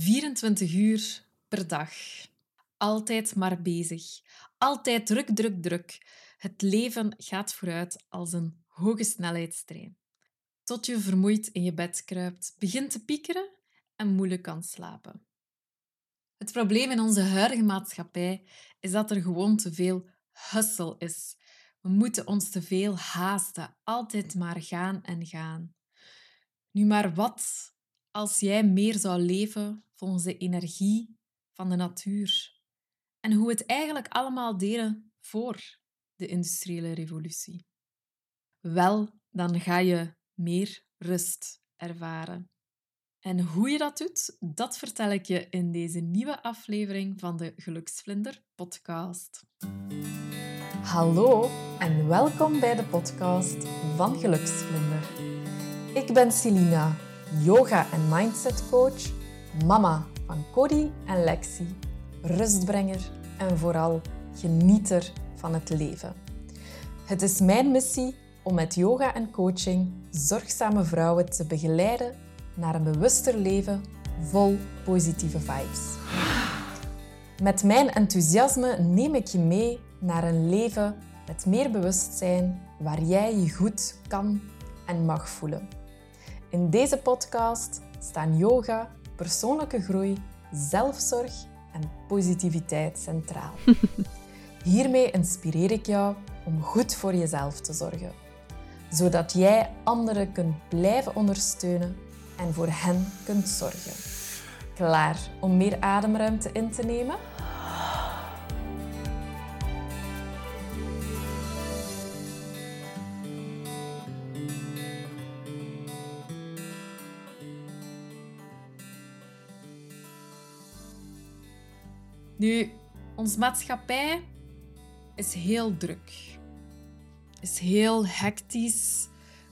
24 uur per dag. Altijd maar bezig. Altijd druk, druk, druk. Het leven gaat vooruit als een hoge snelheidstrein. Tot je vermoeid in je bed kruipt, begint te piekeren en moeilijk kan slapen. Het probleem in onze huidige maatschappij is dat er gewoon te veel hustle is. We moeten ons te veel haasten, altijd maar gaan en gaan. Nu maar wat als jij meer zou leven volgens de energie van de natuur en hoe het eigenlijk allemaal deden voor de industriële revolutie? Wel, dan ga je meer rust ervaren. En hoe je dat doet, dat vertel ik je in deze nieuwe aflevering van de Geluksvlinder podcast. Hallo en welkom bij de podcast van Geluksvlinder. Ik ben Celina, yoga- en mindset coach, mama van Cody en Lexi, rustbrenger en vooral genieter van het leven. Het is mijn missie om met yoga en coaching zorgzame vrouwen te begeleiden naar een bewuster leven vol positieve vibes. Met mijn enthousiasme neem ik je mee naar een leven met meer bewustzijn waar jij je goed kan en mag voelen. In deze podcast staan yoga, persoonlijke groei, zelfzorg en positiviteit centraal. Hiermee inspireer ik jou om goed voor jezelf te zorgen, zodat jij anderen kunt blijven ondersteunen en voor hen kunt zorgen. Klaar om meer ademruimte in te nemen? Nu, onze maatschappij is heel druk. Is heel hectisch.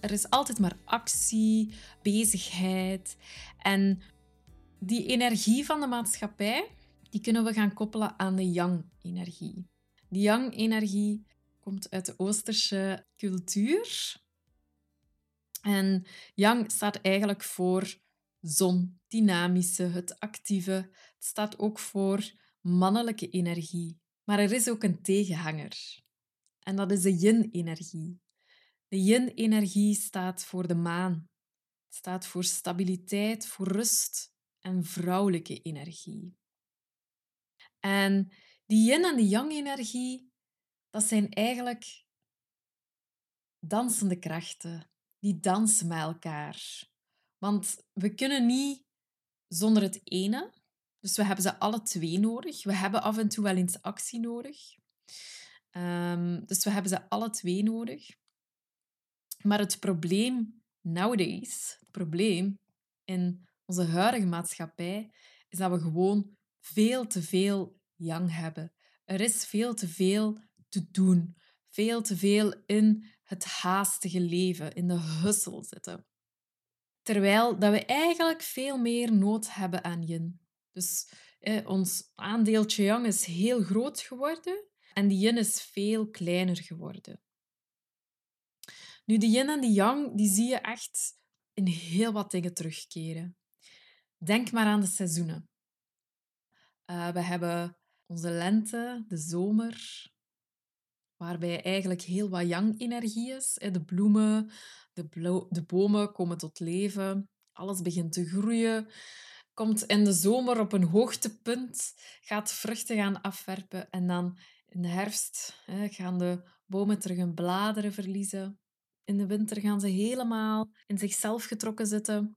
Er is altijd maar actie, bezigheid. En die energie van de maatschappij, die kunnen we gaan koppelen aan de yang-energie. Die yang-energie komt uit de Oosterse cultuur. En yang staat eigenlijk voor zon, dynamische, het actieve. Het staat ook voor mannelijke energie. Maar er is ook een tegenhanger. En dat is de yin-energie. De yin-energie staat voor de maan. Het staat voor stabiliteit, voor rust en vrouwelijke energie. En die yin en die yang-energie, dat zijn eigenlijk dansende krachten. Die dansen met elkaar. Want we kunnen niet zonder het ene. Dus we hebben ze alle twee nodig. We hebben af en toe wel eens actie nodig. Um, dus we hebben ze alle twee nodig. Maar het probleem nowadays, het probleem in onze huidige maatschappij, is dat we gewoon veel te veel yang hebben. Er is veel te veel te doen. Veel te veel in het haastige leven, in de hustle zitten. Terwijl dat we eigenlijk veel meer nood hebben aan yin. Dus eh, ons aandeeltje yang is heel groot geworden en die yin is veel kleiner geworden. Nu, de yin en de yang, die zie je echt in heel wat dingen terugkeren. Denk maar aan de seizoenen. Uh, we hebben onze lente, de zomer, waarbij eigenlijk heel wat yang-energie is. De bloemen, de, de bomen komen tot leven, alles begint te groeien komt in de zomer op een hoogtepunt, gaat vruchten gaan afwerpen en dan in de herfst hè, gaan de bomen terug hun bladeren verliezen. In de winter gaan ze helemaal in zichzelf getrokken zitten.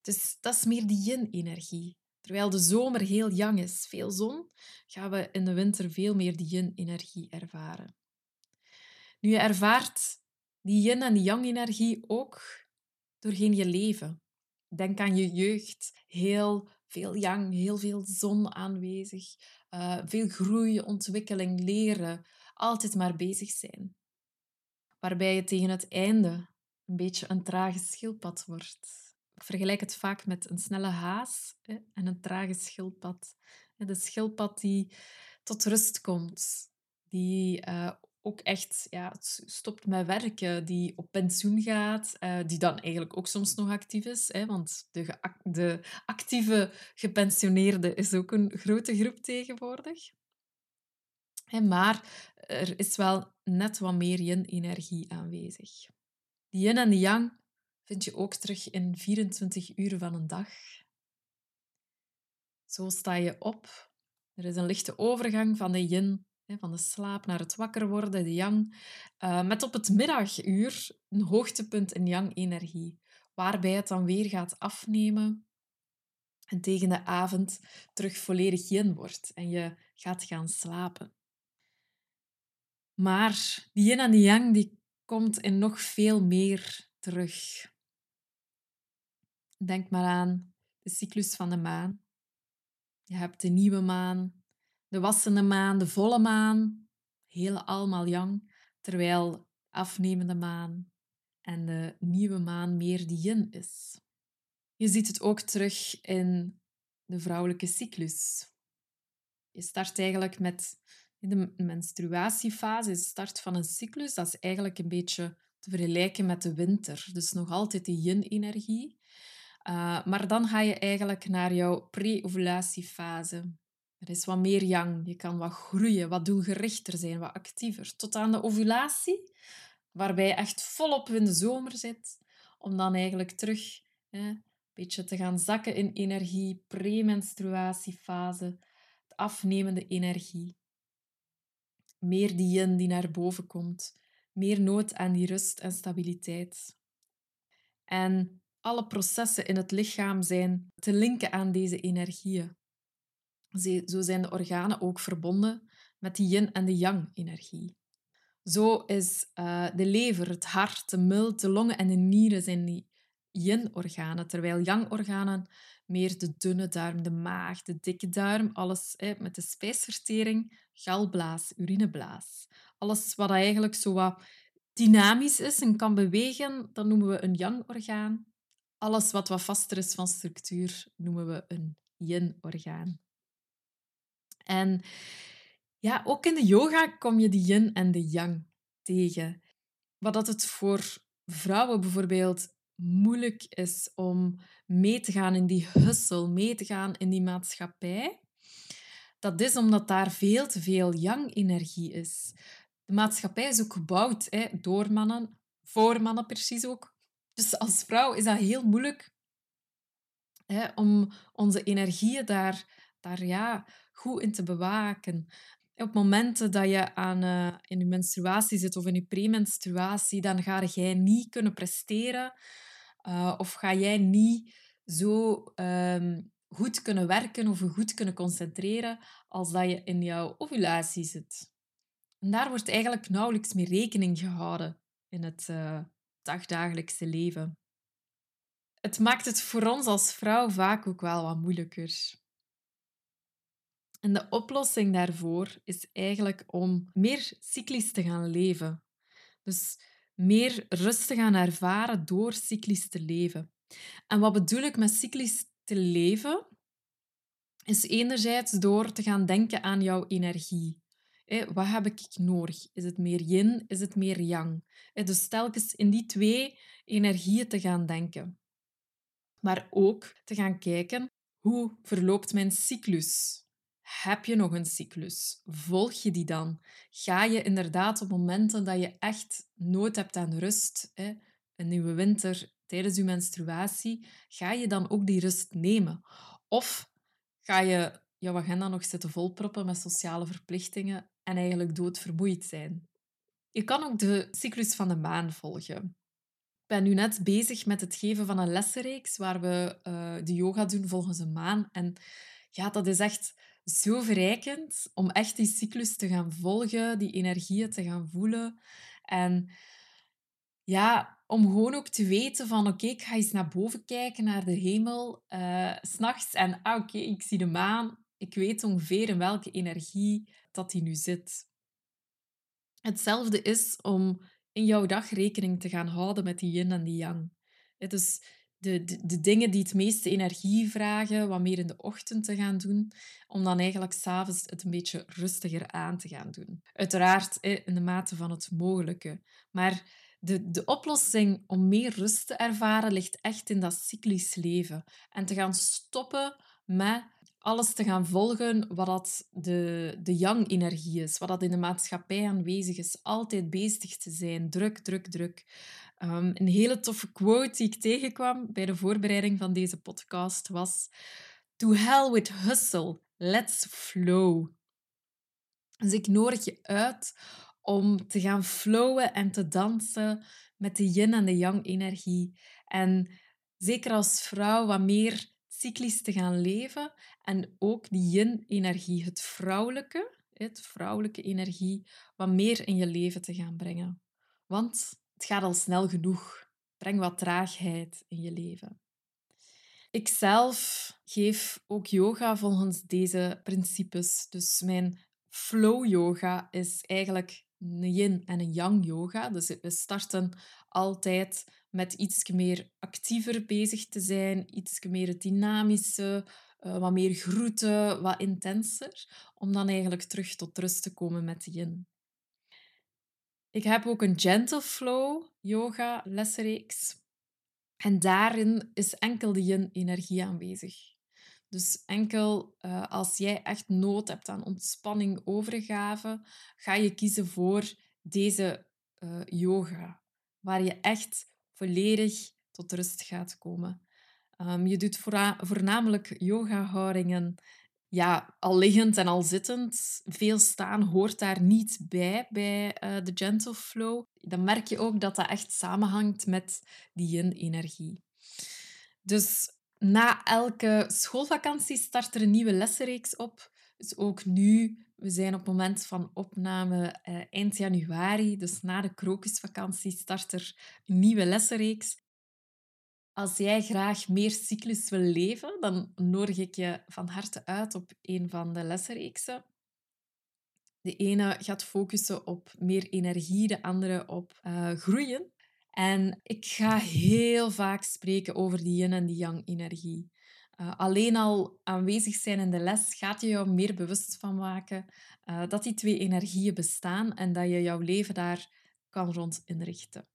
Dus dat is meer die yin-energie. Terwijl de zomer heel yang is, veel zon, gaan we in de winter veel meer die yin-energie ervaren. Nu, je ervaart die yin en die yang-energie ook doorheen je leven. Denk aan je jeugd. Heel veel yang, heel veel zon aanwezig. Uh, veel groei, ontwikkeling, leren. Altijd maar bezig zijn. Waarbij je tegen het einde een beetje een trage schildpad wordt. Ik vergelijk het vaak met een snelle haas hè, en een trage schildpad. De schildpad die tot rust komt, die uh, ook echt ja, stopt met werken, die op pensioen gaat, uh, die dan eigenlijk ook soms nog actief is. Hè, want de, de actieve gepensioneerde is ook een grote groep tegenwoordig. maar er is wel net wat meer yin-energie aanwezig. Die yin en de yang vind je ook terug in 24 uur van een dag. Zo sta je op. Er is een lichte overgang van de yin, van de slaap naar het wakker worden, de yang, eh, met op het middaguur een hoogtepunt in yang-energie, waarbij het dan weer gaat afnemen en tegen de avond terug volledig yin wordt en je gaat gaan slapen. Maar die yin en die yang die komt in nog veel meer terug. Denk maar aan de cyclus van de maan. Je hebt de nieuwe maan, de wassende maan, de volle maan, heel allemaal yang, terwijl afnemende maan en de nieuwe maan meer die yin is. Je ziet het ook terug in de vrouwelijke cyclus. Je start eigenlijk met de menstruatiefase, de start van een cyclus. Dat is eigenlijk een beetje te vergelijken met de winter. Dus nog altijd die yin-energie. Uh, maar dan ga je eigenlijk naar jouw pre-ovulatiefase. Er is wat meer yang. Je kan wat groeien, wat doelgerichter zijn, wat actiever. Tot aan de ovulatie, waarbij je echt volop in de zomer zit. Om dan eigenlijk terug hè, een beetje te gaan zakken in energie. Premenstruatiefase, de afnemende energie. Meer die yin die naar boven komt. Meer nood aan die rust en stabiliteit. En alle processen in het lichaam zijn te linken aan deze energieën. Zo zijn de organen ook verbonden met die yin- en de yang-energie. Zo is uh, de lever, het hart, de mult, de longen en de nieren zijn die yin-organen, terwijl yang-organen meer de dunne darm, de maag, de dikke darm, alles met de spijsvertering, galblaas, urineblaas. Alles wat eigenlijk zo wat dynamisch is en kan bewegen, dat noemen we een yang-orgaan. Alles wat wat vaster is van structuur, noemen we een yin-orgaan. En ja, ook in de yoga kom je de yin en de yang tegen. Wat dat het voor vrouwen bijvoorbeeld moeilijk is om mee te gaan in die hustle, mee te gaan in die maatschappij, dat is omdat daar veel te veel yang-energie is. De maatschappij is ook gebouwd hè, door mannen, voor mannen precies ook. Dus als vrouw is dat heel moeilijk hè, om onze energieën daar, daar ja, goed in te bewaken. Op momenten dat je aan, uh, in je menstruatie zit of in je premenstruatie, dan ga jij niet kunnen presteren uh, of ga jij niet zo um, goed kunnen werken of goed kunnen concentreren als dat je in jouw ovulatie zit. En daar wordt eigenlijk nauwelijks meer rekening gehouden in het uh, dagdagelijkse leven. Het maakt het voor ons als vrouw vaak ook wel wat moeilijker. En de oplossing daarvoor is eigenlijk om meer cyclisch te gaan leven. Dus meer rust te gaan ervaren door cyclisch te leven. En wat bedoel ik met cyclisch te leven? Is enerzijds door te gaan denken aan jouw energie. Wat heb ik nodig? Is het meer yin? Is het meer yang? Dus telkens in die twee energieën te gaan denken. Maar ook te gaan kijken, hoe verloopt mijn cyclus? Heb je nog een cyclus? Volg je die dan? Ga je inderdaad op momenten dat je echt nood hebt aan rust, hè, een nieuwe winter, tijdens je menstruatie, ga je dan ook die rust nemen? Of ga je jouw agenda nog zitten volproppen met sociale verplichtingen en eigenlijk doodvermoeid zijn? Je kan ook de cyclus van de maan volgen. Ik ben nu net bezig met het geven van een lessenreeks waar we uh, de yoga doen volgens een maan. En ja, dat is echt zo verrijkend om echt die cyclus te gaan volgen, die energieën te gaan voelen. En ja, om gewoon ook te weten van oké, ik ga eens naar boven kijken, naar de hemel, uh, s'nachts. En ah, oké, ik zie de maan. Ik weet ongeveer in welke energie dat die nu zit. Hetzelfde is om in jouw dag rekening te gaan houden met die yin en die yang. Dus de, de, dingen die het meeste energie vragen, wat meer in de ochtend te gaan doen, om dan eigenlijk s'avonds het een beetje rustiger aan te gaan doen. Uiteraard in de mate van het mogelijke. Maar de, de oplossing om meer rust te ervaren ligt echt in dat cyclisch leven. En te gaan stoppen met alles te gaan volgen wat dat de, de yang-energie is, wat dat in de maatschappij aanwezig is. Altijd bezig te zijn, druk, druk, druk. Um, een hele toffe quote die ik tegenkwam bij de voorbereiding van deze podcast was: To hell with hustle, let's flow. Dus ik nodig je uit om te gaan flowen en te dansen met de yin en de yang energie. En zeker als vrouw wat meer cyclisch te gaan leven en ook die yin-energie, het vrouwelijke, het vrouwelijke energie, wat meer in je leven te gaan brengen. Want het gaat al snel genoeg. Breng wat traagheid in je leven. Ik zelf geef ook yoga volgens deze principes. Dus mijn flow yoga is eigenlijk een yin en een yang yoga. Dus we starten altijd met iets meer actiever bezig te zijn, iets meer dynamische, uh, wat meer groeten, wat intenser, om dan eigenlijk terug tot rust te komen met yin. Ik heb ook een Gentle Flow yoga lesreeks. En daarin is enkel de yin-energie aanwezig. Dus enkel uh, als jij echt nood hebt aan ontspanning, overgave, ga je kiezen voor deze uh, yoga, waar je echt volledig tot rust gaat komen. Um, je doet voornamelijk yoga-houdingen ja, al liggend en al zittend. Veel staan hoort daar niet bij, bij uh, de gentle flow. Dan merk je ook dat dat echt samenhangt met die yin-energie. Dus na elke schoolvakantie start er een nieuwe lessenreeks op. Dus ook nu, we zijn op het moment van opname uh, eind januari, dus na de krokusvakantie start er een nieuwe lessenreeks. Als jij graag meer cyclus wil leven, dan nodig ik je van harte uit op een van de lessenreeksen. De ene gaat focussen op meer energie, de andere op uh, groeien. En ik ga heel vaak spreken over die yin en die yang energie. Uh, alleen al aanwezig zijn in de les gaat je jou meer bewust van maken uh, dat die twee energieën bestaan en dat je jouw leven daar kan rond inrichten.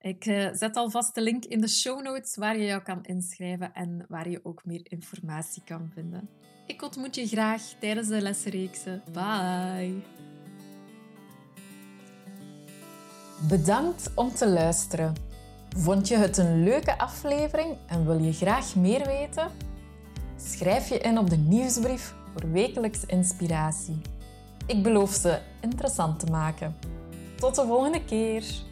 Ik uh, zet alvast de link in de show notes waar je jou kan inschrijven en waar je ook meer informatie kan vinden. Ik ontmoet je graag tijdens de lessenreeksen. Bye! Bedankt om te luisteren. Vond je het een leuke aflevering en wil je graag meer weten? Schrijf je in op de nieuwsbrief voor wekelijks inspiratie. Ik beloof ze interessant te maken. Tot de volgende keer!